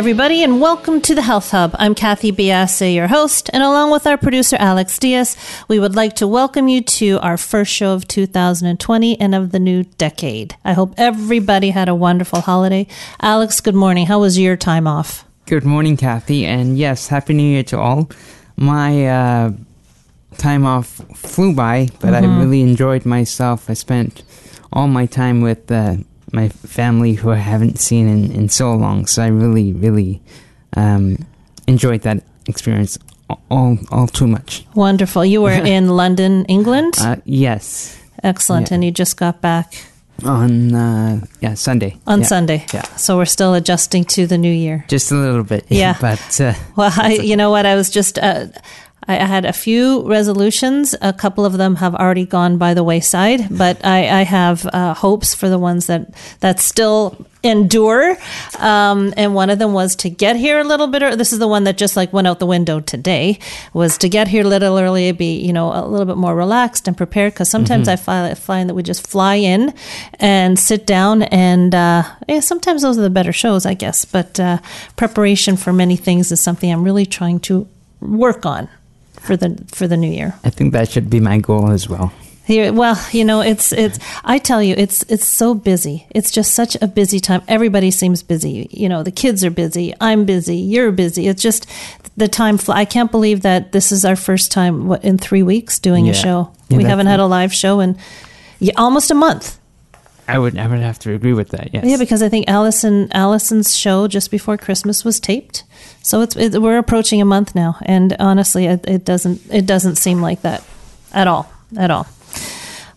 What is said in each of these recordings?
Everybody, and welcome to the Health Hub. I'm Kathy Biase, your host, and along with our producer Alex Diaz, we would like to welcome you to our first show of 2020 and of the new decade. I hope everybody had a wonderful holiday. Alex, good morning. How was your time off? Good morning, Kathy, and yes, Happy New Year to all. My uh, time off flew by, but mm-hmm. I really enjoyed myself. I spent all my time with uh, my family who I haven't seen in, in so long. So I really, really um, enjoyed that experience all, all too much. Wonderful. You were in London, England? Uh, yes. Excellent. Yeah. And you just got back? On uh, yeah Sunday. On yeah. Sunday. Yeah. So we're still adjusting to the new year. Just a little bit. Yeah. but uh, well, I, you know what? I was just uh, I had a few resolutions. A couple of them have already gone by the wayside, but I, I have uh, hopes for the ones that that still endure. Um, and one of them was to get here a little bit. Or, this is the one that just like went out the window today. Was to get here a little early, be you know a little bit more relaxed and prepared. Because sometimes mm-hmm. I find that we just fly in and sit down, and uh, yeah, sometimes those are the better shows, I guess. But uh, preparation for many things is something I'm really trying to work on for the for the new year. I think that should be my goal as well. Here, well, you know, it's it's. I tell you, it's it's so busy. It's just such a busy time. Everybody seems busy. You know, the kids are busy. I'm busy. You're busy. It's just the time. Fl- I can't believe that this is our first time what, in three weeks doing yeah. a show. Yeah, we haven't had a live show in yeah, almost a month. I would I would have to agree with that. Yes. Yeah, because I think Allison Allison's show just before Christmas was taped. So it's it, we're approaching a month now, and honestly, it, it doesn't it doesn't seem like that at all, at all.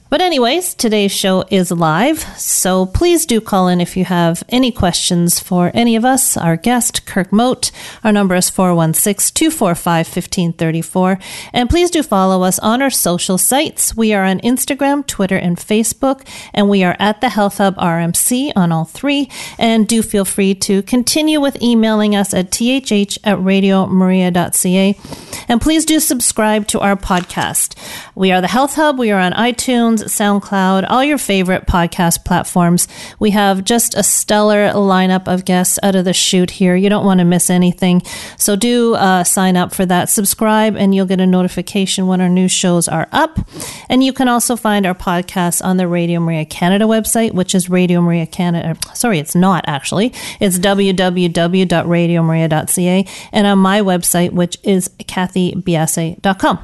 But, anyways, today's show is live, so please do call in if you have any questions for any of us. Our guest, Kirk Moat. Our number is 416 245 1534. And please do follow us on our social sites. We are on Instagram, Twitter, and Facebook, and we are at the Health Hub RMC on all three. And do feel free to continue with emailing us at thh at radiomaria.ca. And please do subscribe to our podcast. We are the Health Hub. We are on iTunes. SoundCloud, all your favorite podcast platforms. We have just a stellar lineup of guests out of the chute here. You don't want to miss anything. So do uh, sign up for that. Subscribe, and you'll get a notification when our new shows are up. And you can also find our podcast on the Radio Maria Canada website, which is Radio Maria Canada. Sorry, it's not actually. It's www.radiomaria.ca, and on my website, which is kathybiase.com.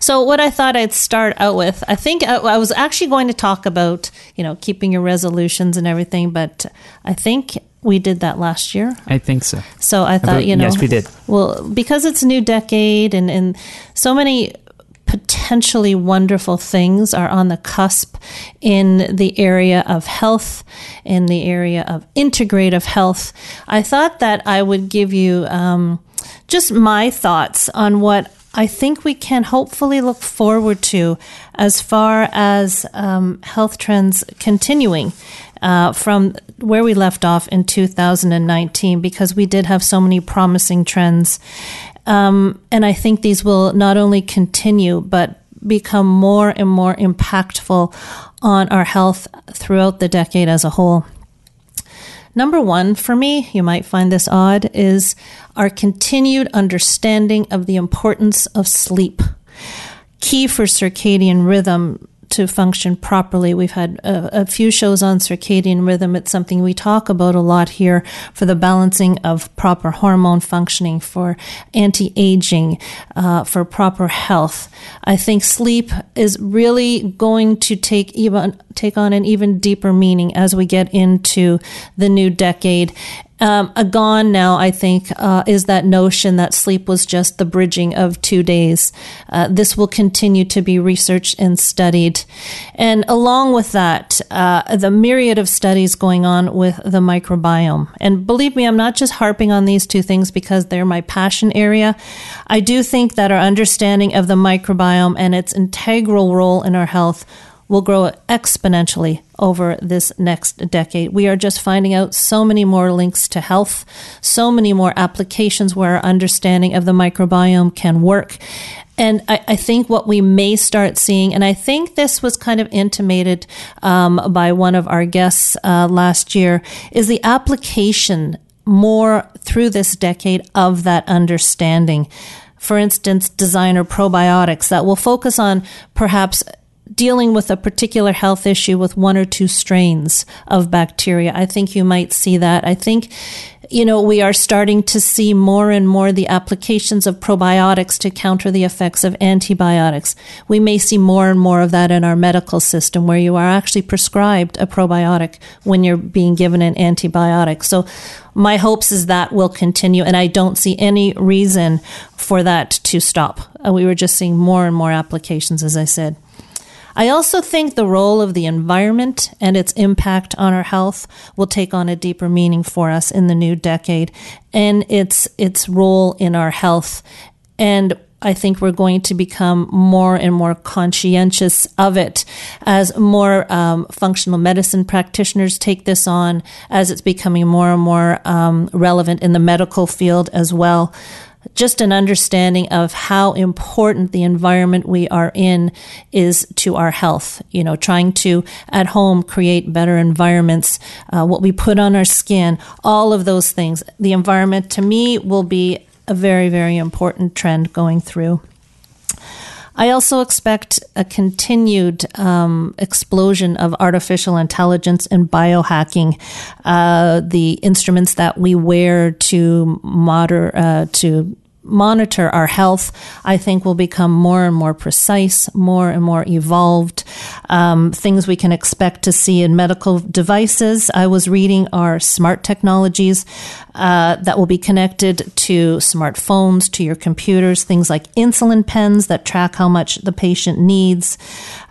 So, what I thought I'd start out with, I think I, I, was actually going to talk about, you know, keeping your resolutions and everything, but I think we did that last year. I think so. So I thought, you know, yes, we did. Well, because it's a new decade and and so many potentially wonderful things are on the cusp in the area of health, in the area of integrative health. I thought that I would give you um, just my thoughts on what I think we can hopefully look forward to as far as um, health trends continuing uh, from where we left off in 2019 because we did have so many promising trends. Um, and I think these will not only continue, but become more and more impactful on our health throughout the decade as a whole. Number one, for me, you might find this odd, is our continued understanding of the importance of sleep. Key for circadian rhythm to function properly. We've had a, a, few shows on circadian rhythm. It's something we talk about a lot here for the balancing of proper hormone functioning, for anti aging, uh, for proper health. I think sleep is really going to take even take on an even deeper meaning as we get into the new decade um, a gone now, I think, uh, is that notion that sleep was just the bridging of two days. Uh, this will continue to be researched and studied. And along with that, uh, the myriad of studies going on with the microbiome. And believe me, I'm not just harping on these two things because they're my passion area. I do think that our understanding of the microbiome and its integral role in our health will grow exponentially over this next decade. We are just finding out so many more links to health, so many more applications where our understanding of the microbiome can work. And I, I, think what we may start seeing, and I think this was kind of intimated um, by one of our guests uh, last year, is the application more through this decade of that understanding. For instance, designer probiotics that will focus on perhaps dealing with a particular health issue with one or two strains of bacteria. I think you might see that. I think, you know, we are starting to see more and more the applications of probiotics to counter the effects of antibiotics. We may see more and more of that in our medical system where you are actually prescribed a probiotic when you're being given an antibiotic. So my hopes is that will continue and I don't see any reason for that to stop. Uh, we were just seeing more and more applications, as I said. I also think the role of the environment and its impact on our health will take on a deeper meaning for us in the new decade and its its role in our health. And I think we're going to become more and more conscientious of it as more um, functional medicine practitioners take this on, as it's becoming more and more um, relevant in the medical field as well just an understanding of how important the environment we are in is to our health. You know, trying to at home create better environments, uh, what we put on our skin, all of those things. The environment to me will be a very, very important trend going through. I also expect a continued um, explosion of artificial intelligence and biohacking. Uh, the instruments that we wear to moder- uh, to monitor our health, I think will become more and more precise, more and more evolved. Um, things we can expect to see in medical devices. I was reading are smart technologies uh, that will be connected to smartphones, to your computers, things like insulin pens that track how much the patient needs,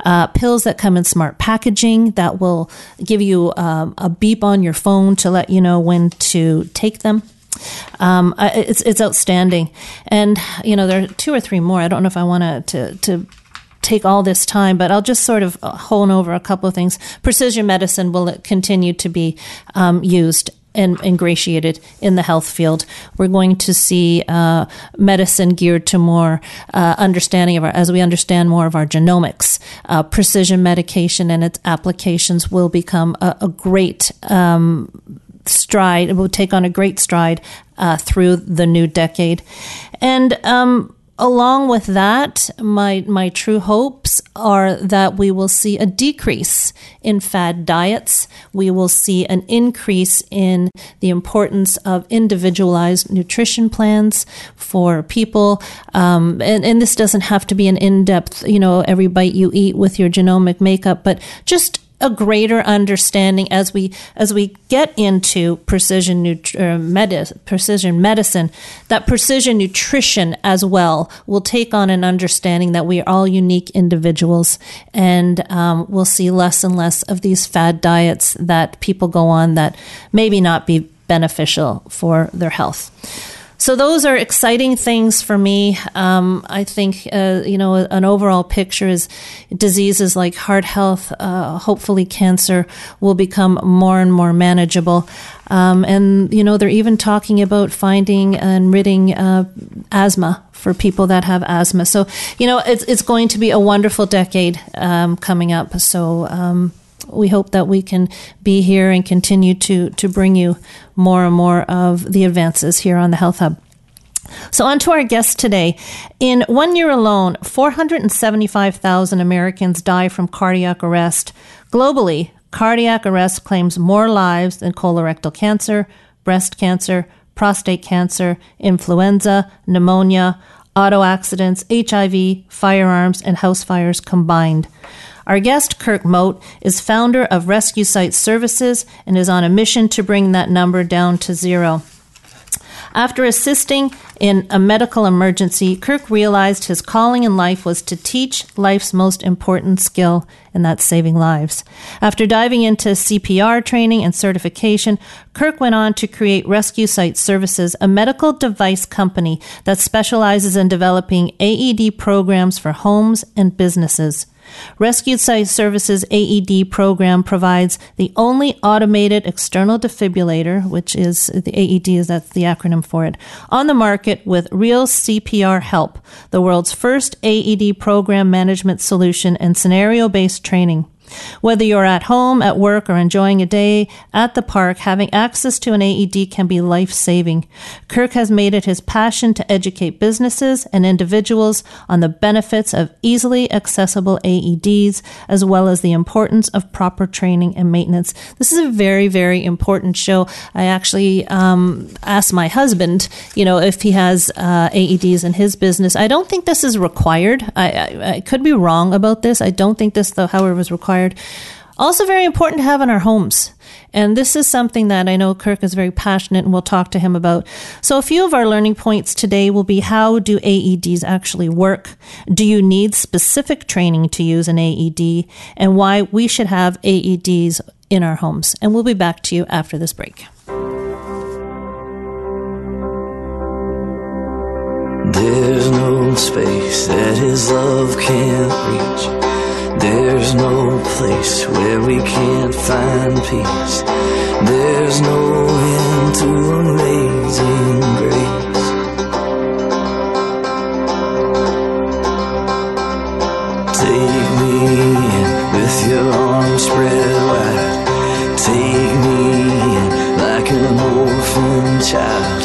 uh, pills that come in smart packaging that will give you um, a beep on your phone to let you know when to take them. Um, it's it's outstanding, and you know there are two or three more. I don't know if I want to to take all this time, but I'll just sort of uh, hone over a couple of things. Precision medicine will continue to be um, used and ingratiated in the health field. We're going to see uh, medicine geared to more uh, understanding of our, as we understand more of our genomics. Uh, precision medication and its applications will become a, a great um, stride, will take on a great stride uh, through the new decade. And um, along with that, my my true hopes are that we will see a decrease in fad diets. We will see an increase in the importance of individualized nutrition plans for people. Um, and, and this doesn't have to be an in depth, you know, every bite you eat with your genomic makeup, but just a greater understanding as we as we get into precision uh, medis- precision medicine that precision nutrition as well will take on an understanding that we are all unique individuals and um, we'll see less and less of these fad diets that people go on that maybe not be beneficial for their health. So those are exciting things for me. Um, I think uh, you know an overall picture is diseases like heart health, uh, hopefully cancer will become more and more manageable. Um, and you know they're even talking about finding and ridding uh, asthma for people that have asthma. So you know it's it's going to be a wonderful decade um, coming up. So um, we hope that we can be here and continue to to bring you more and more of the advances here on the Health Hub. So, on to our guest today. In one year alone, 475,000 Americans die from cardiac arrest. Globally, cardiac arrest claims more lives than colorectal cancer, breast cancer, prostate cancer, influenza, pneumonia, auto accidents, HIV, firearms, and house fires combined. Our guest, Kirk Mote, is founder of Rescue Site Services and is on a mission to bring that number down to zero. After assisting in a medical emergency, Kirk realized his calling in life was to teach life's most important skill, and that's saving lives. After diving into CPR training and certification, Kirk went on to create Rescue Site Services, a medical device company that specializes in developing AED programs for homes and businesses. Rescue Site Services AED program provides the only automated external defibrillator, which is the AED is that's the acronym for it, on the market with real CPR help, the world's first AED program management solution and scenario based training. Whether you're at home, at work, or enjoying a day at the park, having access to an AED can be life saving. Kirk has made it his passion to educate businesses and individuals on the benefits of easily accessible AEDs, as well as the importance of proper training and maintenance. This is a very, very important show. I actually um, asked my husband, you know, if he has uh, AEDs in his business. I don't think this is required. I, I, I could be wrong about this. I don't think this, though, however, is required required. Also, very important to have in our homes. And this is something that I know Kirk is very passionate and we'll talk to him about. So, a few of our learning points today will be how do AEDs actually work? Do you need specific training to use an AED? And why we should have AEDs in our homes. And we'll be back to you after this break. There's no space that his love can't reach. There's no place where we can't find peace. There's no end to amazing grace. Take me in with your arms spread wide. Take me in like an orphan child.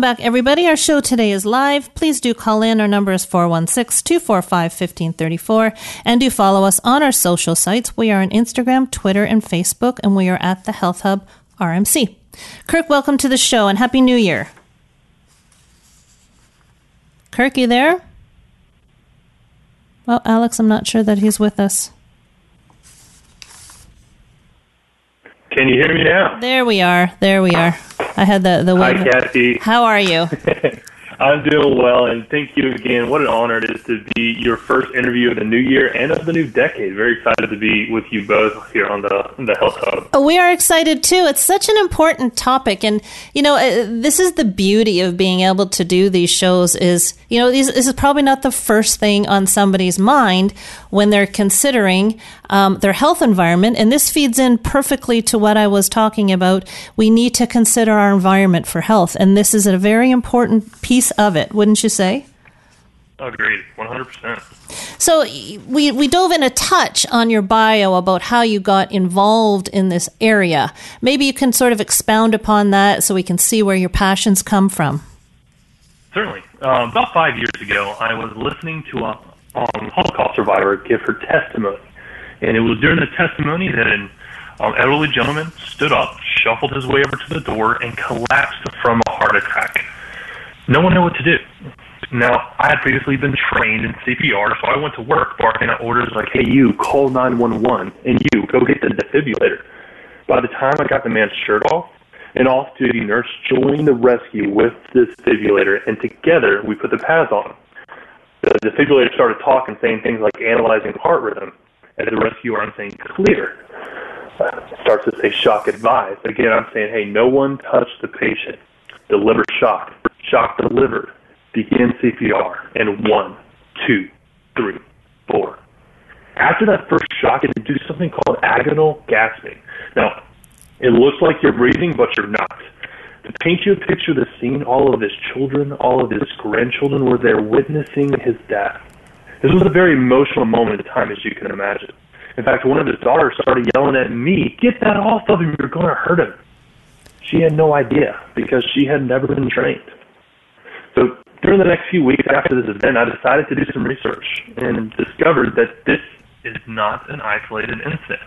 Welcome back, everybody. Our show today is live. Please do call in. Our number is 416 245 1534. And do follow us on our social sites. We are on Instagram, Twitter, and Facebook, and we are at the Health Hub RMC. Kirk, welcome to the show and Happy New Year. Kirk, you there? Well, Alex, I'm not sure that he's with us. Can you hear me now? There we are. There we are. I had the the Hi, wave. Kathy. How are you? I'm doing well, and thank you again. What an honor it is to be your first interview of the new year and of the new decade. Very excited to be with you both here on the the Health Hub. Oh, We are excited too. It's such an important topic, and you know, uh, this is the beauty of being able to do these shows. Is you know, these, this is probably not the first thing on somebody's mind when they're considering um, their health environment, and this feeds in perfectly to what I was talking about. We need to consider our environment for health, and this is a very important piece of it, wouldn't you say? Agreed, 100%. So we we dove in a touch on your bio about how you got involved in this area. Maybe you can sort of expound upon that so we can see where your passions come from. Certainly. Um, about five years ago, I was listening to a um, Holocaust survivor give her testimony. And it was during the testimony that an um, elderly gentleman stood up, shuffled his way over to the door, and collapsed from a heart attack. No one knew what to do. Now, I had previously been trained in CPR, so I went to work barking out orders like, hey, you, call 911, and you, go get the defibrillator. By the time I got the man's shirt off, an off-duty nurse joined the rescue with the defibrillator, and together we put the pads on. The defibrillator started talking, saying things like analyzing heart rhythm. As the rescuer, I'm saying clear. Uh, starts to say shock advised. Again, I'm saying, hey, no one touch the patient. Deliver shock. Shock delivered. Begin CPR. And one, two, three, four. After that first shock, it induced something called agonal gasping. Now, it looks like you're breathing, but you're not. To paint you a picture of the scene, all of his children, all of his grandchildren were there witnessing his death. This was a very emotional moment in time, as you can imagine. In fact, one of his daughters started yelling at me, Get that off of him, you're going to hurt him. She had no idea because she had never been trained. So during the next few weeks after this event, I decided to do some research and discovered that this is not an isolated incident.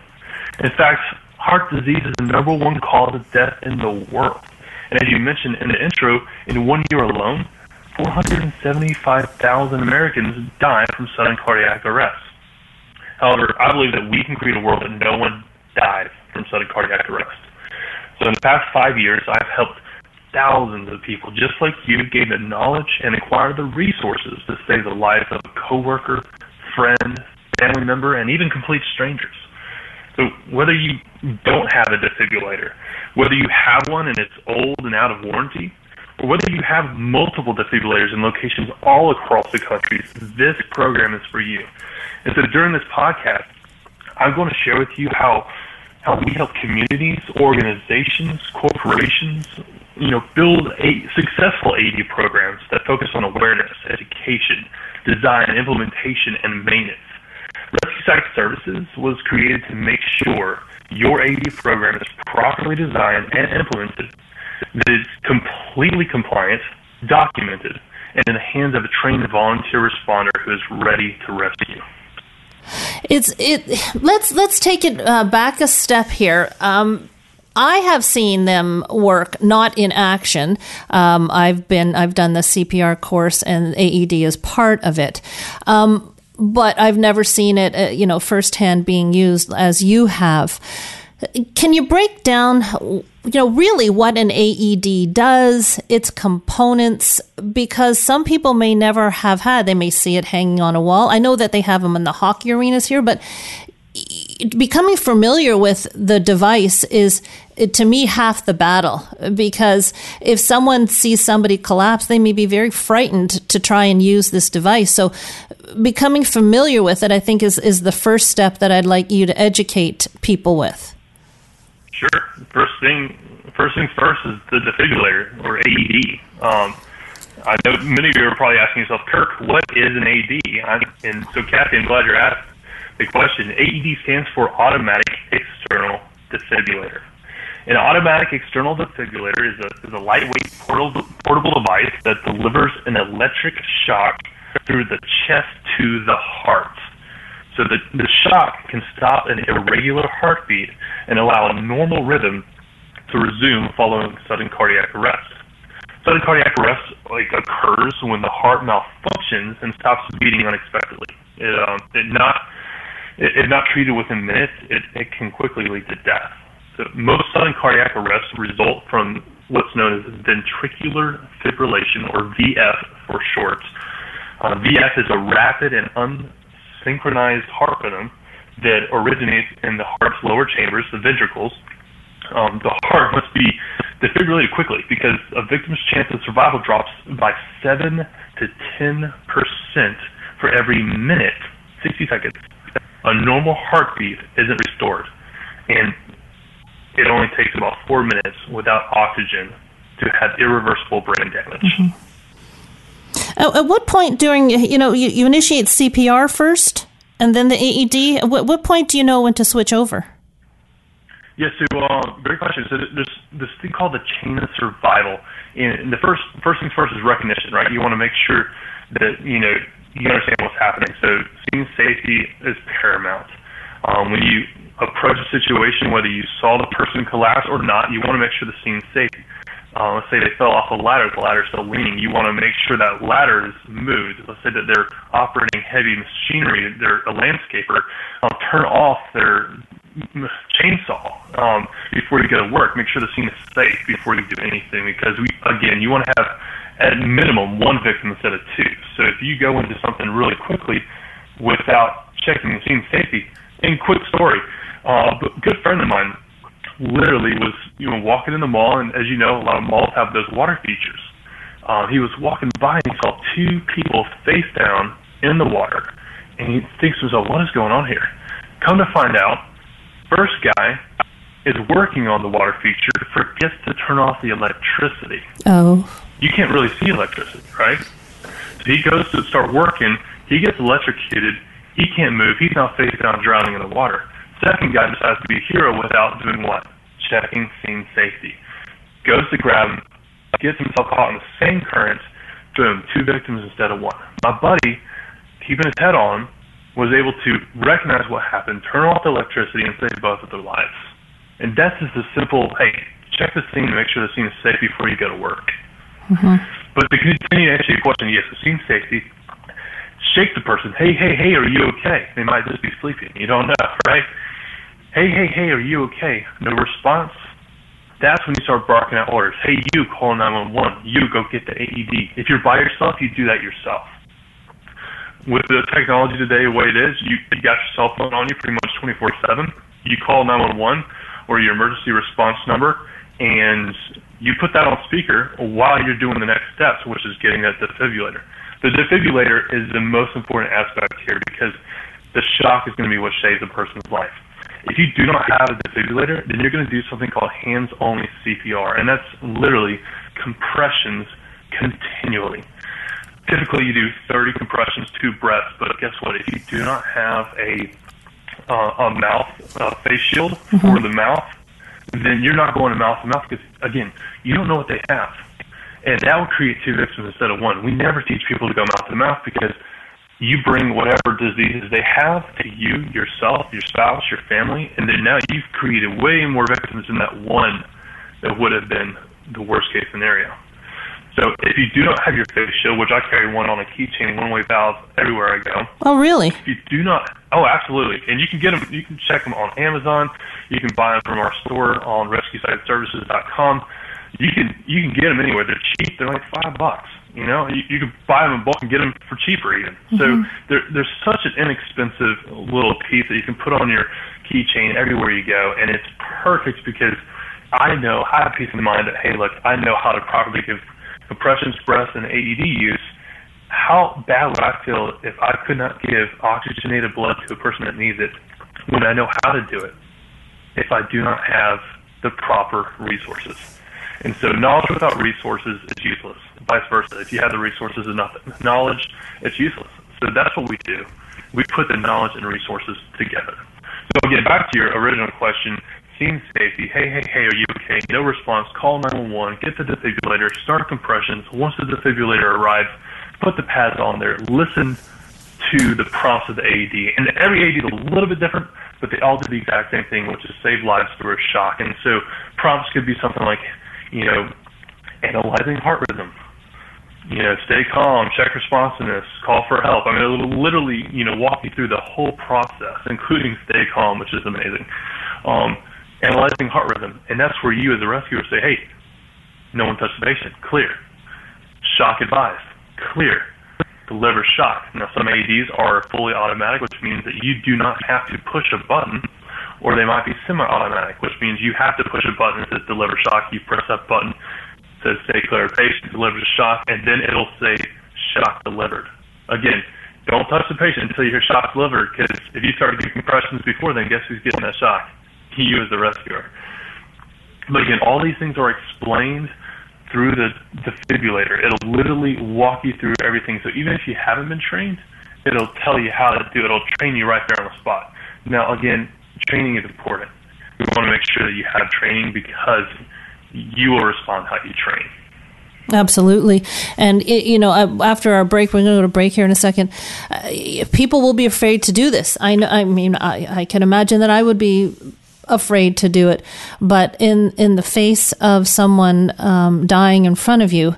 In fact, heart disease is the number one cause of death in the world. And as you mentioned in the intro, in one year alone, 475,000 Americans die from sudden cardiac arrest. However, I believe that we can create a world that no one dies from sudden cardiac arrest. So in the past five years, I've helped thousands of people just like you gain the knowledge and acquire the resources to save the life of a coworker, friend, family member, and even complete strangers. So whether you don't have a defibrillator, whether you have one and it's old and out of warranty, or whether you have multiple defibrillators in locations all across the country, this program is for you. And so during this podcast, I'm going to share with you how how we help communities, organizations, corporations, you know, build a successful AD programs that focus on awareness, education, design, implementation, and maintenance. Rescue Site Services was created to make sure your AD program is properly designed and implemented, that it's completely compliant, documented, and in the hands of a trained volunteer responder who is ready to rescue. It's it. Let's let's take it uh, back a step here. Um, I have seen them work, not in action. Um, I've been I've done the CPR course, and AED is part of it. Um, but I've never seen it, uh, you know, firsthand being used as you have. Can you break down, you know, really what an AED does, its components? Because some people may never have had, they may see it hanging on a wall. I know that they have them in the hockey arenas here, but becoming familiar with the device is to me half the battle because if someone sees somebody collapse they may be very frightened to try and use this device so becoming familiar with it i think is, is the first step that i'd like you to educate people with Sure. First thing, first things first is the defibrillator or AED. Um, I know many of you are probably asking yourself, Kirk, what is an AED? I'm, and so, Kathy, I'm glad you're asked the question. AED stands for Automatic External Defibrillator. An automatic external defibrillator is a, is a lightweight portable, portable device that delivers an electric shock through the chest to the heart. So the, the shock can stop an irregular heartbeat and allow a normal rhythm to resume following sudden cardiac arrest. Sudden cardiac arrest like occurs when the heart malfunctions and stops beating unexpectedly. It, um, it not it not treated within minutes, it, it can quickly lead to death. So most sudden cardiac arrests result from what's known as ventricular fibrillation, or VF for short. Uh, VF is a rapid and unsynchronized heart rhythm that originates in the heart's lower chambers, the ventricles. Um, the heart must be defibrillated quickly because a victim's chance of survival drops by 7 to 10 percent for every minute, 60 seconds. A normal heartbeat isn't restored, and it only takes about four minutes without oxygen to have irreversible brain damage. Mm-hmm. At what point during, you know, you, you initiate CPR first and then the AED? At what, what point do you know when to switch over? Yes, so uh, great question. So there's this thing called the chain of survival, and the first first things first is recognition, right? You want to make sure that you know you understand what's happening. So scene safety is paramount. Um, when you approach a situation, whether you saw the person collapse or not, you want to make sure the scene's safe. Uh, let's say they fell off a ladder, the ladder's still leaning. You want to make sure that ladder is moved. Let's say that they're operating heavy machinery, they're a landscaper. Um, turn off their chainsaw um, before you go to work. Make sure the scene is safe before you do anything because we, again, you want to have at minimum one victim instead of two. So if you go into something really quickly without checking the scene safety, and quick story, uh, a good friend of mine literally was you know walking in the mall, and as you know, a lot of malls have those water features. Uh, he was walking by and he saw two people face down in the water, and he thinks to himself, "What is going on here?" Come to find out, first guy is working on the water feature, forgets to turn off the electricity. Oh. You can't really see electricity, right? So he goes to start working. He gets electrocuted. He can't move. He's now face down, drowning in the water. Second guy decides to be a hero without doing what? Checking scene safety. Goes to grab him, gets himself caught in the same current. Boom, two victims instead of one. My buddy, keeping his head on, was able to recognize what happened, turn off the electricity, and save both of their lives. And that's just a simple, hey, check the scene to make sure the scene is safe before you go to work. Mm-hmm. But to continue to answer your question, yes, the scene safety shake the person. Hey, hey, hey, are you okay? They might just be sleeping. You don't know, right? Hey, hey, hey, are you okay? No response. That's when you start barking out orders. Hey, you, call 911. You, go get the AED. If you're by yourself, you do that yourself. With the technology today, the way it is, you, you got your cell phone on you pretty much 24/7. You call 911 or your emergency response number, and you put that on speaker while you're doing the next steps, which is getting that defibrillator. The defibrillator is the most important aspect here because the shock is going to be what saves a person's life. If you do not have a defibrillator, then you're going to do something called hands-only CPR, and that's literally compressions continually. Typically, you do 30 compressions, two breaths, but guess what? If you do not have a uh, a mouth uh, face shield mm-hmm. for the mouth, then you're not going to mouth to mouth because again, you don't know what they have and that will create two victims instead of one. We never teach people to go mouth to mouth because you bring whatever diseases they have to you, yourself, your spouse, your family, and then now you've created way more victims than that one that would have been the worst case scenario. So if you do not have your face shield, which I carry one on a keychain, one-way valve everywhere I go. Oh, really? If you do not, oh, absolutely. And you can get them. You can check them on Amazon. You can buy them from our store on RescueSiteServices.com you can you can get them anywhere. They're cheap. They're like five bucks. You know, you, you can buy them in bulk and get them for cheaper even. Mm-hmm. So there, there's such an inexpensive little piece that you can put on your keychain everywhere you go, and it's perfect because I know I have peace of mind that hey, look, I know how to properly give compressions, breaths, and AED use. How bad would I feel if I could not give oxygenated blood to a person that needs it when I know how to do it? If I do not have the proper resources. And so knowledge without resources is useless. Vice versa. If you have the resources and nothing, knowledge, it's useless. So that's what we do. We put the knowledge and resources together. So again, back to your original question, scene safety, hey, hey, hey, are you okay? No response, call 911, get the defibrillator, start compressions. Once the defibrillator arrives, put the pads on there, listen to the prompts of the AED. And every AED is a little bit different, but they all do the exact same thing, which is save lives through a shock. And so prompts could be something like, you know, analyzing heart rhythm, you know, stay calm, check responsiveness, call for help. I mean, it'll literally, you know, walk you through the whole process, including stay calm, which is amazing. Um, analyzing heart rhythm, and that's where you as a rescuer say, hey, no one touched the patient, clear. Shock advised, clear. Deliver shock. Now, some AEDs are fully automatic, which means that you do not have to push a button, or they might be semi-automatic, which means you have to push a button that says deliver shock. You press that button, says clear, patient delivers a shock, and then it'll say shock delivered. Again, don't touch the patient until you hear shock delivered, because if you start to get compressions before then, guess who's getting that shock? You as the rescuer. But again, all these things are explained through the defibrillator. It'll literally walk you through everything. So even if you haven't been trained, it'll tell you how to do it. It'll train you right there on the spot. Now, again, training is important. We want to make sure that you have training because you will respond how you train. Absolutely. And, it, you know, after our break, we're going to go to break here in a second. Uh, people will be afraid to do this. I, know, I mean, I, I can imagine that I would be afraid to do it. But in, in the face of someone um, dying in front of you,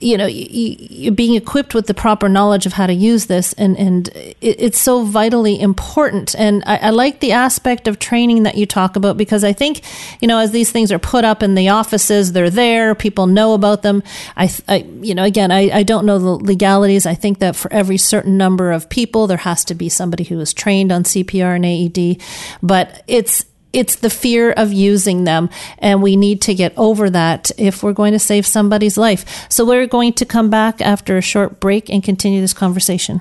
you know, being equipped with the proper knowledge of how to use this, and and it, it's so vitally important. And I, I, like the aspect of training that you talk about because I think, you know, as these things are put up in the offices, they're there, people know about them. I, I you know, again, I, I don't know the legalities. I think that for every certain number of people, there has to be somebody who is trained on CPR and AED. But it's it's the fear of using them and we need to get over that if we're going to save somebody's life. So we're going to come back after a short break and continue this conversation.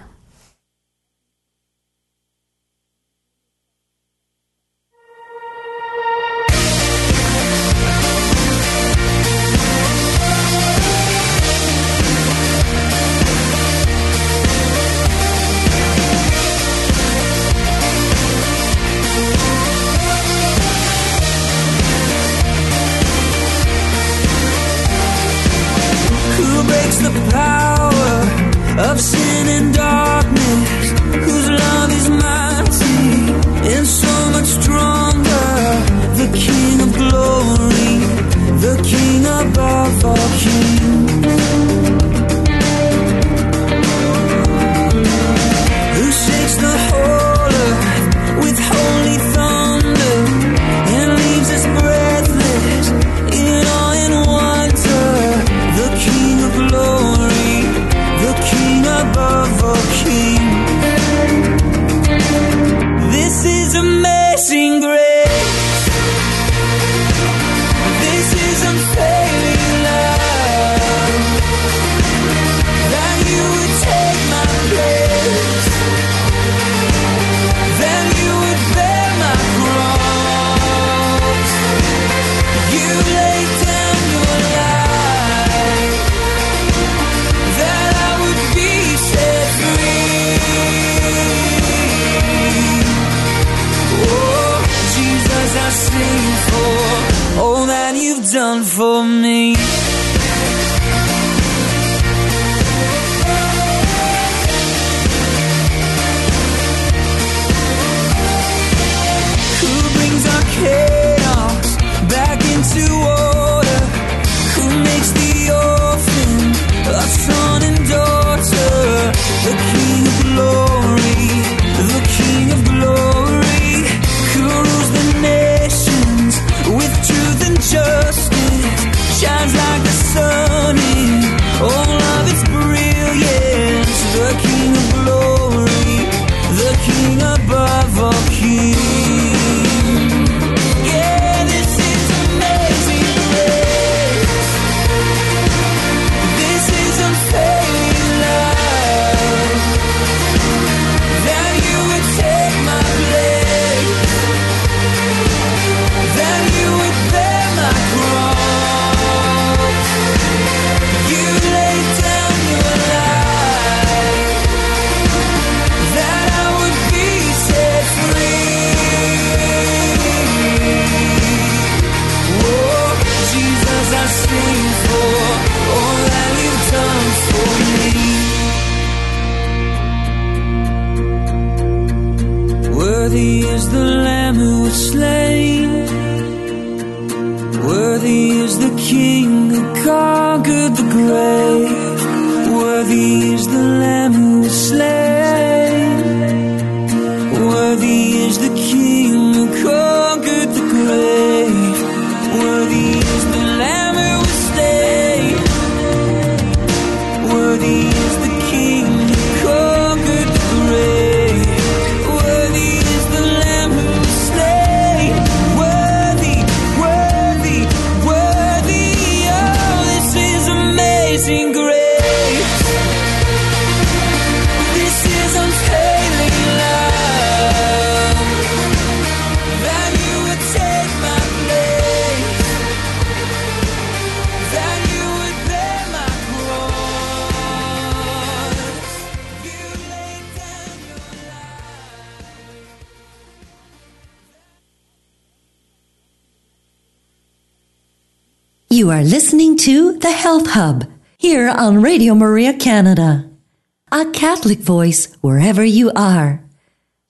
you've done for me. worthy is the King who comes. The Health Hub here on Radio Maria Canada. A Catholic voice wherever you are.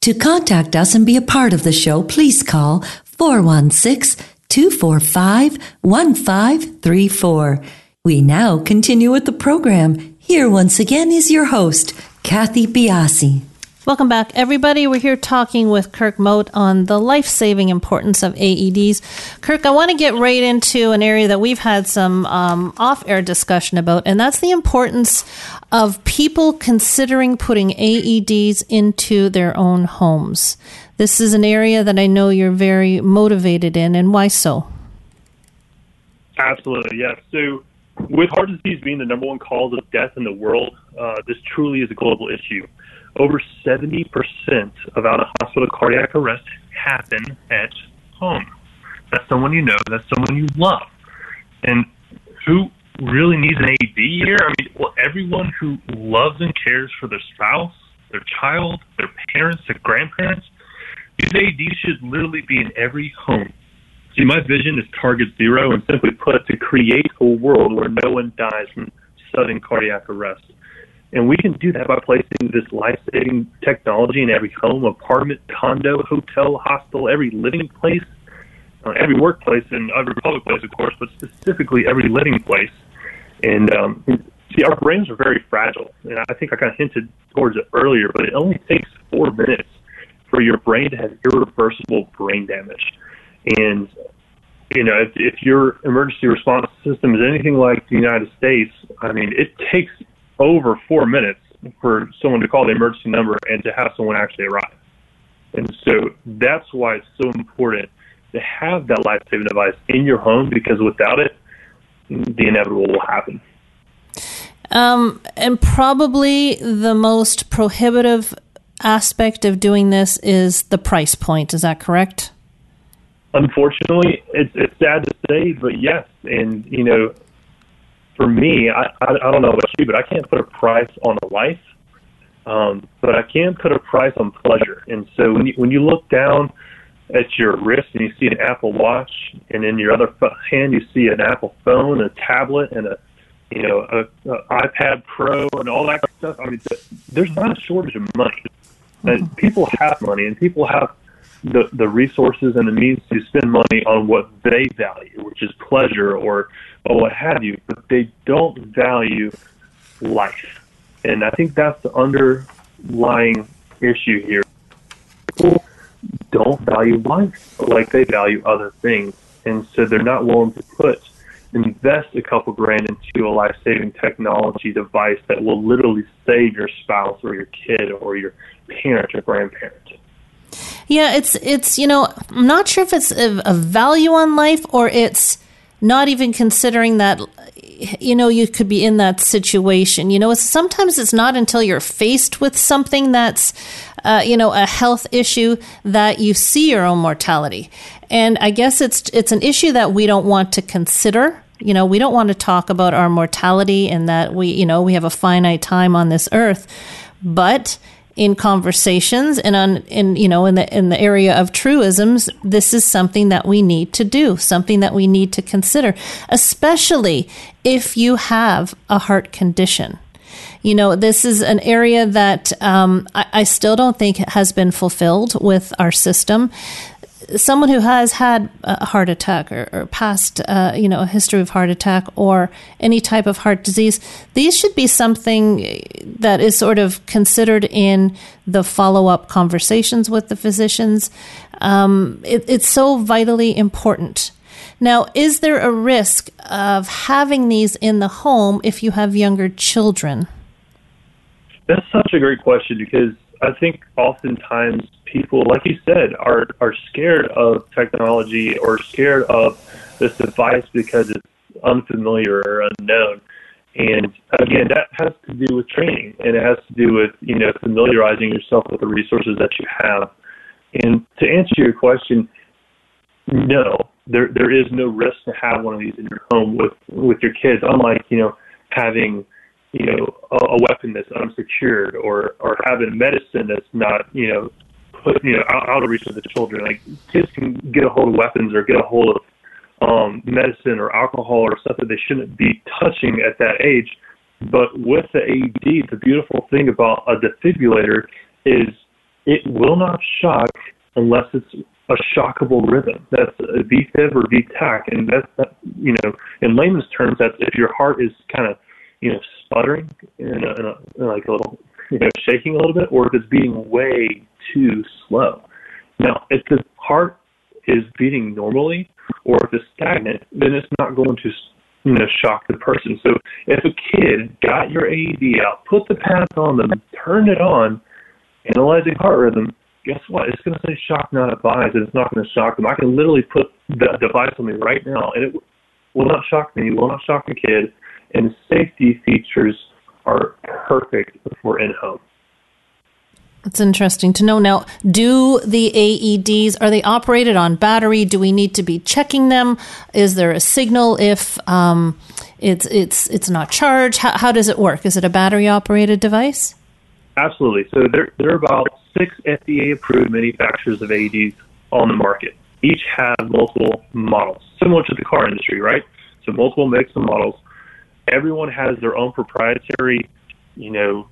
To contact us and be a part of the show, please call 416 245 1534. We now continue with the program. Here once again is your host, Kathy Biase. Welcome back, everybody. We're here talking with Kirk Moat on the life saving importance of AEDs. Kirk, I want to get right into an area that we've had some um, off air discussion about, and that's the importance of people considering putting AEDs into their own homes. This is an area that I know you're very motivated in, and why so? Absolutely, yes. So, with heart disease being the number one cause of death in the world, uh, this truly is a global issue over 70% of out of hospital cardiac arrests happen at home. That's someone you know, that's someone you love. And who really needs an AED here? I mean, well, everyone who loves and cares for their spouse, their child, their parents, their grandparents, these AEDs should literally be in every home. See, my vision is target zero, and simply put, to create a world where no one dies from sudden cardiac arrest. And we can do that by placing this life saving technology in every home, apartment, condo, hotel, hospital, every living place, uh, every workplace, and every public place, of course, but specifically every living place. And um, see, our brains are very fragile. And I think I kind of hinted towards it earlier, but it only takes four minutes for your brain to have irreversible brain damage. And you know, if, if your emergency response system is anything like the United States, I mean, it takes over four minutes for someone to call the emergency number and to have someone actually arrive. And so that's why it's so important to have that life saving device in your home because without it, the inevitable will happen. Um, and probably the most prohibitive aspect of doing this is the price point. Is that correct? Unfortunately, it's, it's sad to say, but yes. And, you know, for me, I, I, I don't know about you, but I can't put a price on a life, um, but I can put a price on pleasure. And so when you, when you look down at your wrist and you see an Apple Watch, and in your other hand you see an Apple phone, a tablet, and a you know a, a iPad Pro, and all that stuff. I mean, there's not a shortage of money. And mm-hmm. people have money, and people have the the resources and the means to spend money on what they value, which is pleasure or or what have you, but they don't value life. And I think that's the underlying issue here. People don't value life like they value other things. And so they're not willing to put invest a couple grand into a life saving technology device that will literally save your spouse or your kid or your parent or grandparent. Yeah, it's it's you know I'm not sure if it's a, a value on life or it's not even considering that you know you could be in that situation. You know sometimes it's not until you're faced with something that's uh, you know a health issue that you see your own mortality. And i guess it's it's an issue that we don't want to consider. You know we don't want to talk about our mortality and that we you know we have a finite time on this earth. But in conversations and on in you know in the in the area of truisms this is something that we need to do something that we need to consider especially if you have a heart condition. You know this is an area that um, I, I still don't think has been fulfilled with our system someone who has had a heart attack or, or past, uh, you know, a history of heart attack or any type of heart disease, these should be something that is sort of considered in the follow up conversations with the physicians. Um, it, it's so vitally important. Now, is there a risk of having these in the home if you have younger children? That's such a great question because I think oftentimes people, like you said, are are scared of technology or scared of this device because it's unfamiliar or unknown. And again, that has to do with training, and it has to do with you know familiarizing yourself with the resources that you have. And to answer your question, no, there there is no risk to have one of these in your home with with your kids. Unlike you know having you know a, a weapon that's unsecured or or having medicine that's not you know put you know out, out of reach of the children. Like kids can get a hold of weapons or get a hold of um, medicine or alcohol or stuff that they shouldn't be touching at that age. But with the AED, the beautiful thing about a defibrillator is it will not shock unless it's a shockable rhythm. That's a VFib or VTach, and that's that, you know, in layman's terms, that's if your heart is kind of you know sputtering and, a, and uh, a, like a little you know shaking a little bit, or if it's beating way too slow. Now, if the heart is beating normally, or if it's stagnant, then it's not going to you know shock the person. So if a kid got your AED out, put the pads on them, turned it on, analyzing heart rhythm, guess what? It's going to say shock not advised, and it's not going to shock them. I can literally put the device on me right now, and it will not shock me, will not shock the kid, and safety features are perfect for in-home. It's interesting to know. Now, do the AEDs are they operated on battery? Do we need to be checking them? Is there a signal if um, it's it's it's not charged? How, how does it work? Is it a battery operated device? Absolutely. So there there are about six FDA approved manufacturers of AEDs on the market. Each have multiple models, similar to the car industry, right? So multiple makes and models. Everyone has their own proprietary, you know,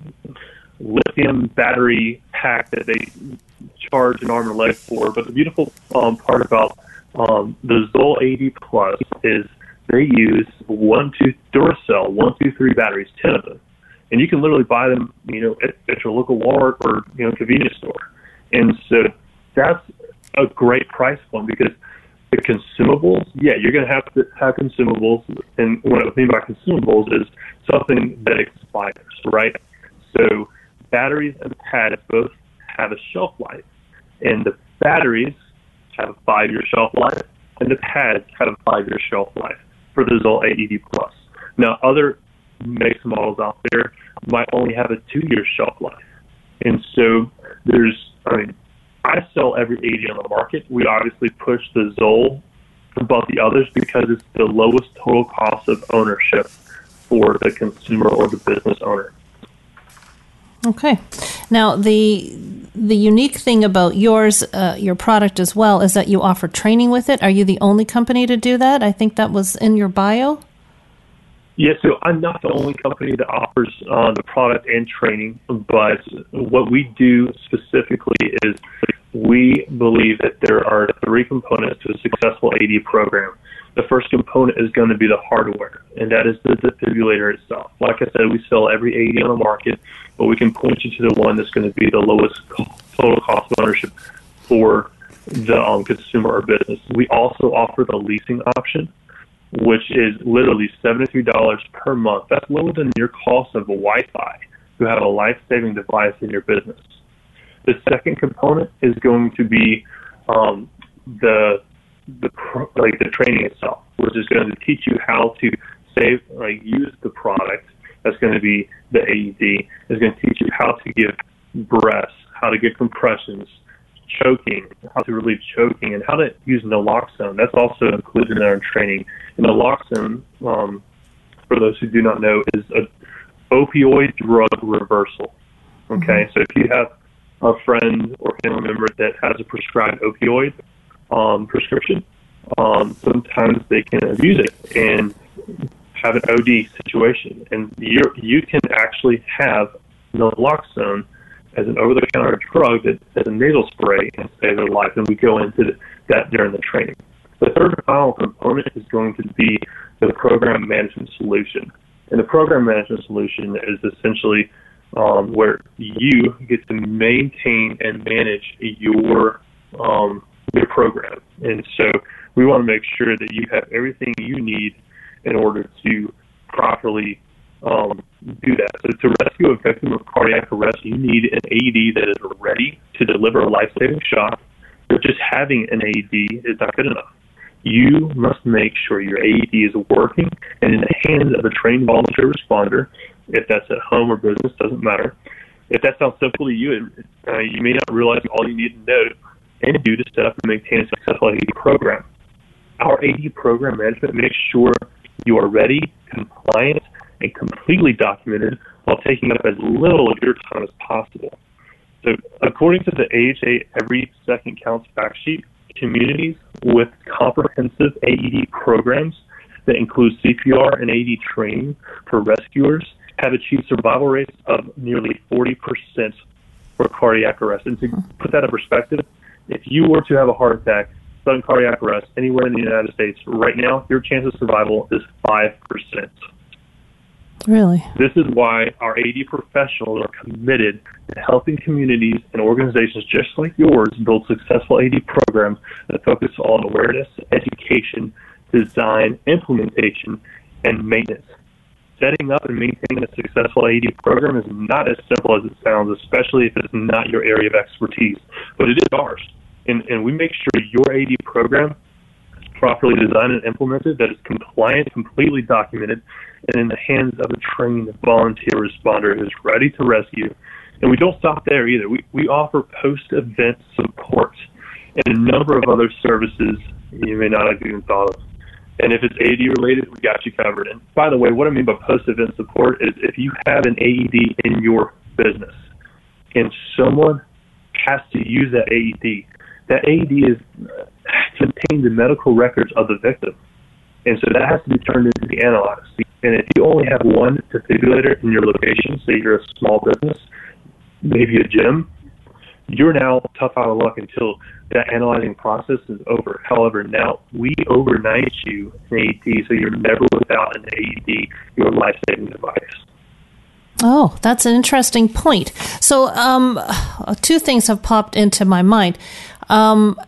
lithium battery pack that they charge an arm and leg for. But the beautiful um, part about um, the Zoll AED Plus is they use one, two Duracell, one, two, three batteries, ten of them, and you can literally buy them, you know, at, at your local Walmart or you know convenience store. And so that's a great price point because the consumables, yeah, you're going to have to have consumables. And what I mean by consumables is something that expires, right? So batteries and pads both have a shelf life, and the batteries have a five-year shelf life, and the pads have a five-year shelf life for the Zoll AED Plus. Now, other and models out there might only have a two-year shelf life, and so there's, I mean, I sell every AED on the market. We obviously push the Zoll above the others because it's the lowest total cost of ownership for the consumer or the business owner. Okay. Now the the unique thing about yours, uh, your product as well, is that you offer training with it. Are you the only company to do that? I think that was in your bio. Yes, yeah, so I'm not the only company that offers uh, the product and training, but what we do specifically is we believe that there are three components to a successful AD program. The first component is going to be the hardware, and that is the defibrillator itself. Like I said, we sell every AD on the market, but we can point you to the one that's going to be the lowest total cost of ownership for the um, consumer or business. We also offer the leasing option, which is literally $73 per month. That's lower than your cost of a Wi-Fi to have a life-saving device in your business. The second component is going to be um, the the like the training itself, which is going to teach you how to save like use the product. That's going to be the AED. Is going to teach you how to give breaths, how to get compressions, choking, how to relieve choking, and how to use naloxone. That's also included in our training. And naloxone, um, for those who do not know, is a opioid drug reversal. Okay, mm-hmm. so if you have a friend or family member that has a prescribed opioid, um, prescription, um, sometimes they can abuse it and have an OD situation. And you you can actually have naloxone as an over-the-counter drug that as a nasal spray and save their life. And we go into that during the training. The third and final component is going to be the program management solution. And the program management solution is essentially um, where you get to maintain and manage your um, your program. And so we want to make sure that you have everything you need in order to properly um, do that. So to rescue a victim of cardiac arrest, you need an AED that is ready to deliver a life-saving shock. But just having an AED is not good enough. You must make sure your AED is working and in the hands of a trained volunteer responder. If that's at home or business, doesn't matter. If that sounds simple to you, uh, you may not realize all you need to know and do to set up and maintain a successful AD program. Our AD program management makes sure you are ready, compliant, and completely documented while taking up as little of your time as possible. So, according to the AHA Every Second Counts fact sheet, communities with comprehensive AED programs that include CPR and AED training for rescuers have achieved survival rates of nearly 40% for cardiac arrest. And to put that in perspective, if you were to have a heart attack, sudden cardiac arrest anywhere in the United States right now, your chance of survival is 5%. Really? This is why our AD professionals are committed to helping communities and organizations just like yours build successful AD programs that focus on awareness, education, design, implementation, and maintenance. Setting up and maintaining a successful AD program is not as simple as it sounds, especially if it's not your area of expertise, but it is ours. And, and we make sure your AD program properly designed and implemented, that is compliant, completely documented, and in the hands of a trained volunteer responder who's ready to rescue. And we don't stop there either. We, we offer post event support and a number of other services you may not have even thought of. And if it's AED related, we got you covered. And by the way, what I mean by post event support is if you have an AED in your business and someone has to use that AED, that AED is uh, contains the medical records of the victim. And so that has to be turned into the analyzed. And if you only have one defibrillator in your location, say you're a small business, maybe a gym, you're now tough out of luck until that analyzing process is over. However, now we overnight you an AED, so you're never without an AED, your life saving device. Oh, that's an interesting point. So, um, two things have popped into my mind. Um,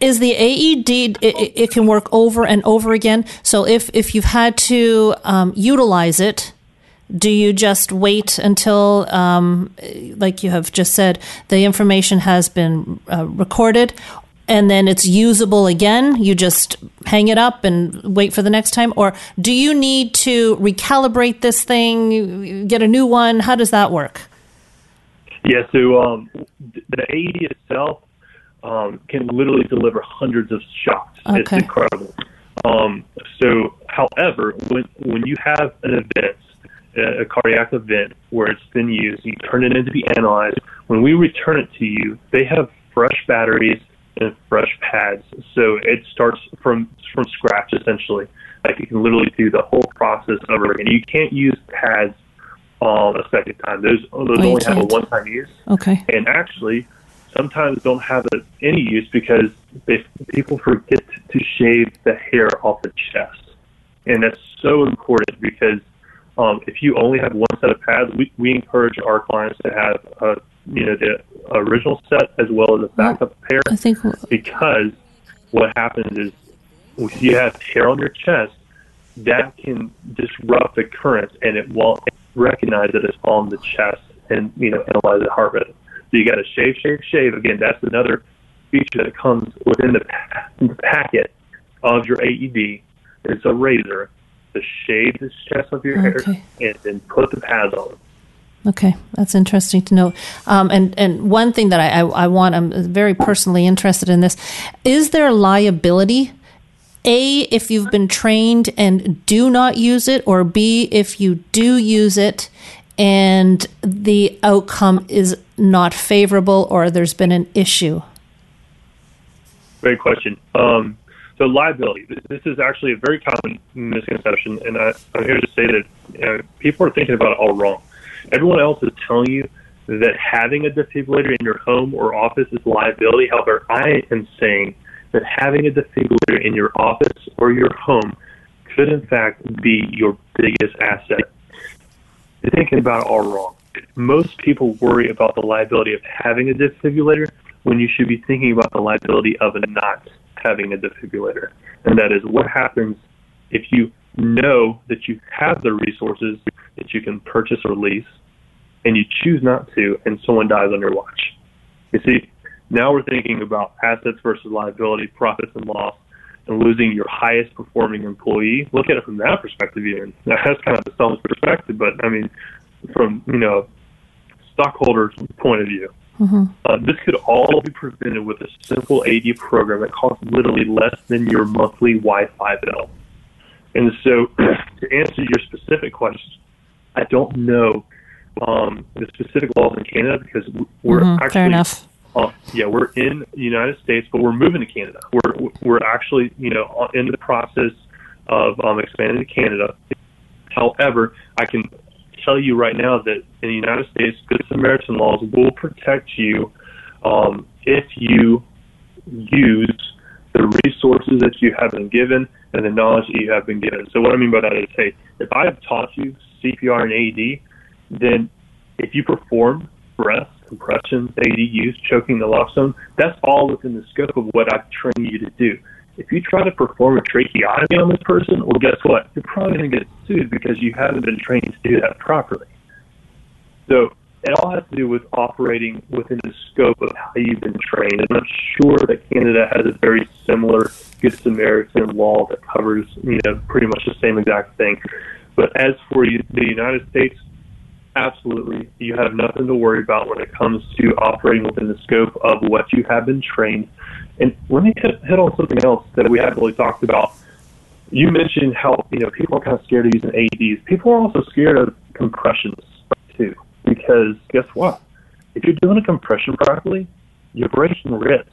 is the AED it, it, can work over and over again? So if if you've had to um, utilize it, do you just wait until, um, like you have just said, the information has been uh, recorded, and then it's usable again? You just hang it up and wait for the next time, or do you need to recalibrate this thing, get a new one? How does that work? Yeah, so um, the AED itself um, can literally deliver hundreds of shots. Okay. It's incredible. Um, so, however, when when you have an event, a, a cardiac event where it's been used, you turn it in to be analyzed. When we return it to you, they have fresh batteries and fresh pads, so it starts from from scratch essentially. Like you can literally do the whole process over again. You can't use pads um, a second time. Those those Oh, only have a one time use Okay. and actually sometimes don't have any use because they, people forget to shave the hair off the chest, and that's so important because um, if you only have one set of pads, we, we encourage our clients to have uh, you know the original set as well as a backup pair I think because what happens is if you have hair on your chest, that can disrupt the current and it won't recognize that it's on the chest and you know analyze the heart rhythm. So you got to shave, shave, shave. Again, that's another feature that comes within the, the packet of your AED. It's a razor to shave the chest of your Okay. hair and then put the pads on. Okay, that's interesting to know. Um, and and one thing that I, I I want, I'm very personally interested in this. Is there liability? A, if you've been trained and do not use it, or B, if you do use it and the outcome is not favorable or there's been an issue. Great question. Um, so liability. This, is actually a very common misconception, and I, I'm here to say that you know, people are thinking about it all wrong. Everyone else is telling you that having a defibrillator in your home or office is liability. However, I am saying that having a defibrillator in your office or your home could, in fact, be your biggest asset. You're thinking about it all wrong. Most people worry about the liability of having a defibrillator when you should be thinking about the liability of not having a defibrillator. And that is what happens if you know that you have the resources that you can purchase or lease and you choose not to and someone dies on your watch. You see, now we're thinking about assets versus liability, profits and loss, and losing your highest performing employee. Look at it from that perspective even. That's kind of the seller's perspective, but I mean, from, you know, stockholder's point of view. Uh, this could all be prevented with a simple AD program that costs literally less than your monthly Wi-Fi bill. And so, to answer your specific question, I don't know um, the specific laws in Canada because we're Mhm, actually fair enough. Uh, yeah, we're in the United States, but we're moving to Canada. We're we're actually you know in the process of um, expanding to Canada. However, I can tell you right now that in the United States, Good Samaritan laws will protect you um, if you use the resources that you have been given and the knowledge that you have been given. So what I mean by that is, hey, if I have taught you CPR and AED, then if you perform breath, compressions, AED use, choking lock that's all within the scope of what I've trained you to do. If you try to perform a tracheotomy on this person, well, guess what? You're probably going to get sued because you haven't been trained to do that properly. So it all has to do with operating within the scope of how you've been trained. And I'm sure that Canada has a very similar Good Samaritan law that covers, you know, pretty much the same exact thing. But as for the United States, absolutely, you have nothing to worry about when it comes to operating within the scope of what you have been trained. And let me hit, hit on something else that we haven't really talked about. You mentioned how you know people are kind of scared of using AEDs. People are also scared of compressions too, because guess what? If you're doing a compression properly, you're breaking ribs.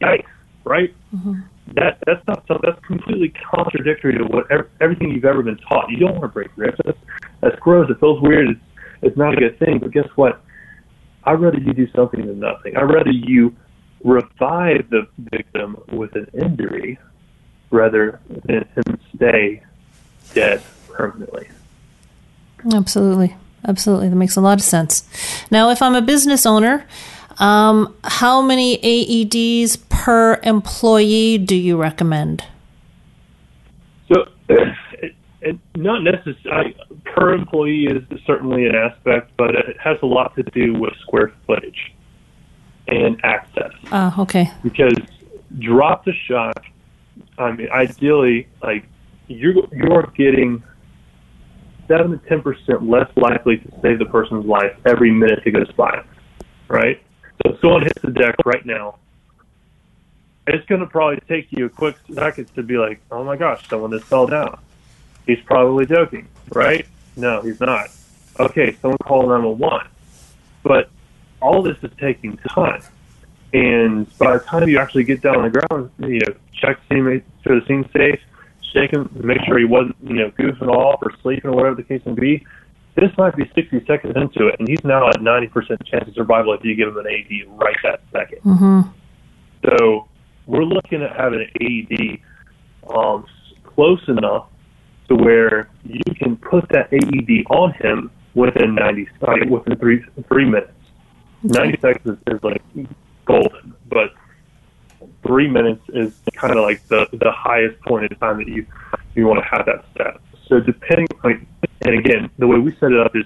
Yikes! Right? Mm-hmm. That that's not so. That's completely contradictory to what everything you've ever been taught. You don't want to break ribs. That's, that's gross. It feels weird. It's it's not a good thing. But guess what? I'd rather you do something than nothing. I'd rather you revive the victim with an injury rather than him stay dead permanently. Absolutely. Absolutely. That makes a lot of sense. Now, if I'm a business owner, um, how many AEDs per employee do you recommend? So, it, it, not necessarily per employee is certainly an aspect, but it has a lot to do with square footage and access. Ah, uh, okay. Because drop the shot, I mean, ideally, like you you're getting seven to ten percent less likely to save the person's life every minute it goes by, right? So if someone hits the deck right now, it's going to probably take you a quick second to be like, oh my gosh, someone just fell down. He's probably joking, right? No, he's not. Okay, someone call 911. But all this is taking time. And by the time you actually get down on the ground, you know, check to make sure the scene's safe, shake him, make sure he wasn't, you know, goofing off or sleeping or whatever the case may be. This might be 60 seconds into it, and he's now at 90% chance of survival if you give him an AED right that 2nd mm-hmm. So we're looking at having an AED um, close enough to where you can put that AED on him within 90, uh, within three three minutes. 90 seconds is, is like golden, but three minutes is kind of like the the highest point in time that you you want to have that set. So depending, like, and again, the way we set it up is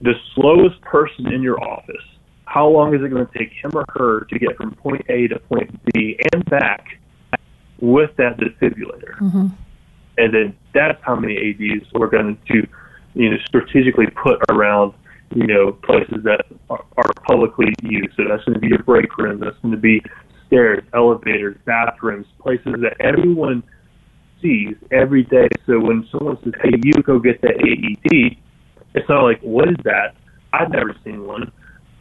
the slowest person in your office. How long is it going to take him or her to get from point A to point B and back with that defibrillator? Mm-hmm. And then that's how many AEDs we're going to, you know, strategically put around you know, places that are, are publicly used. So that's going to be your break room. That's going to be stairs, elevators, bathrooms, places that everyone sees every day. So when someone says, "Hey, you go get the AED," it's not like, "What is that?" I've never seen one.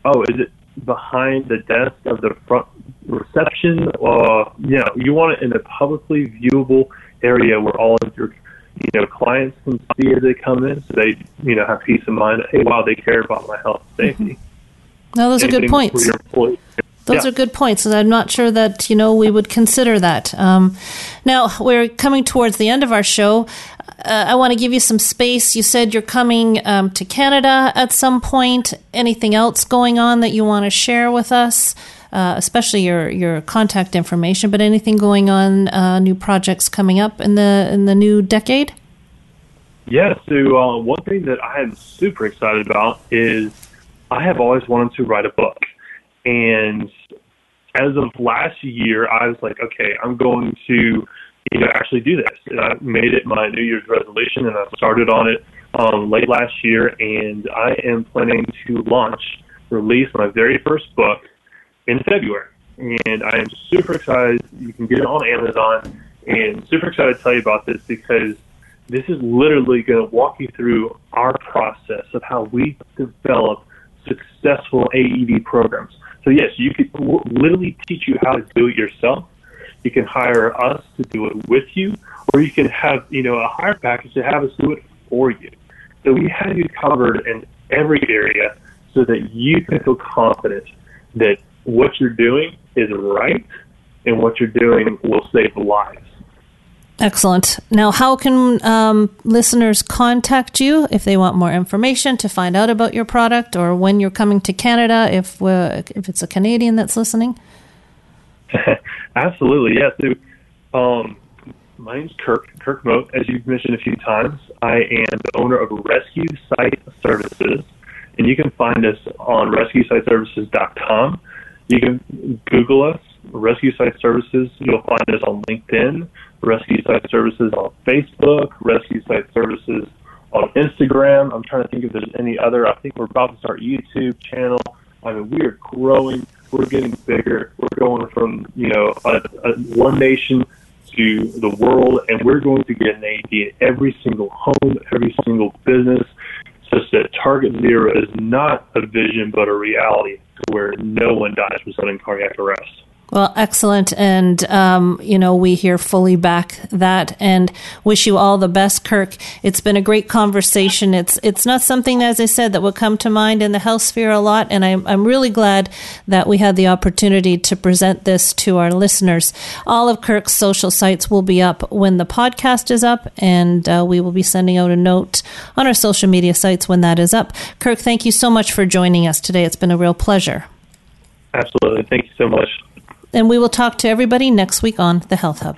Oh, is it behind the desk of the front reception? Uh, you know, you want it in a publicly viewable area where all of your you know, clients can see as they come in, so they, you know, have peace of mind. Hey, wow, they care about my health and safety. Mm-hmm. No, those are good points. Those yeah. are good points, and I'm not sure that you know we would consider that. Um, now we're coming towards the end of our show. Uh, I want to give you some space. You said you're coming um, to Canada at some point. Anything else going on that you want to share with us? Uh, especially your your contact information. But anything going on, uh, new projects coming up in the in the new decade? Yeah. So uh, one thing that I am super excited about is I have always wanted to write a book, and as of last year, I was like, okay, I'm going to you know actually do this. And I made it my New Year's resolution, and I started on it um, late last year, and I am planning to launch, release my very first book in February. And I am super excited. You can get it on Amazon and super excited to tell you about this because this is literally going to walk you through our process of how we develop successful AED programs. So yes, you could literally teach you how to do it yourself. You can hire us to do it with you, or you can have you know a hire package to have us do it for you. So we have you covered in every area so that you can feel confident that what you're doing is right and what you're doing will save lives. Excellent. Now, how can um, listeners contact you if they want more information to find out about your product or when you're coming to Canada? If uh, if it's a Canadian that's listening, absolutely, yes. Yeah. So, um, my name's Kirk Kirk Moat. As you've mentioned a few times, I am the owner of Rescue Site Services, and you can find us on RescueSiteServices.com. You can Google us, Rescue Site Services. You'll find us on LinkedIn. Rescue Site Services on Facebook, Rescue Site Services on Instagram. I'm trying to think if there's any other. I think we're about to start YouTube channel. I mean, we are growing. We're getting bigger. We're going from you know a, a, one nation to the world, and we're going to get an AED in every single home, every single business, such that Target Zero is not a vision but a reality, where no one dies from sudden cardiac arrest. Well, excellent. And, um, you know, we here fully back that and wish you all the best, Kirk. It's been a great conversation. It's, it's not something, as I said, that would come to mind in the health sphere a lot. And I'm, I'm really glad that we had the opportunity to present this to our listeners. All of Kirk's social sites will be up when the podcast is up, and uh, we will be sending out a note on our social media sites when that is up. Kirk, thank you so much for joining us today. It's been a real pleasure. Absolutely. Thank you so much. And we will talk to everybody next week on the Health Hub.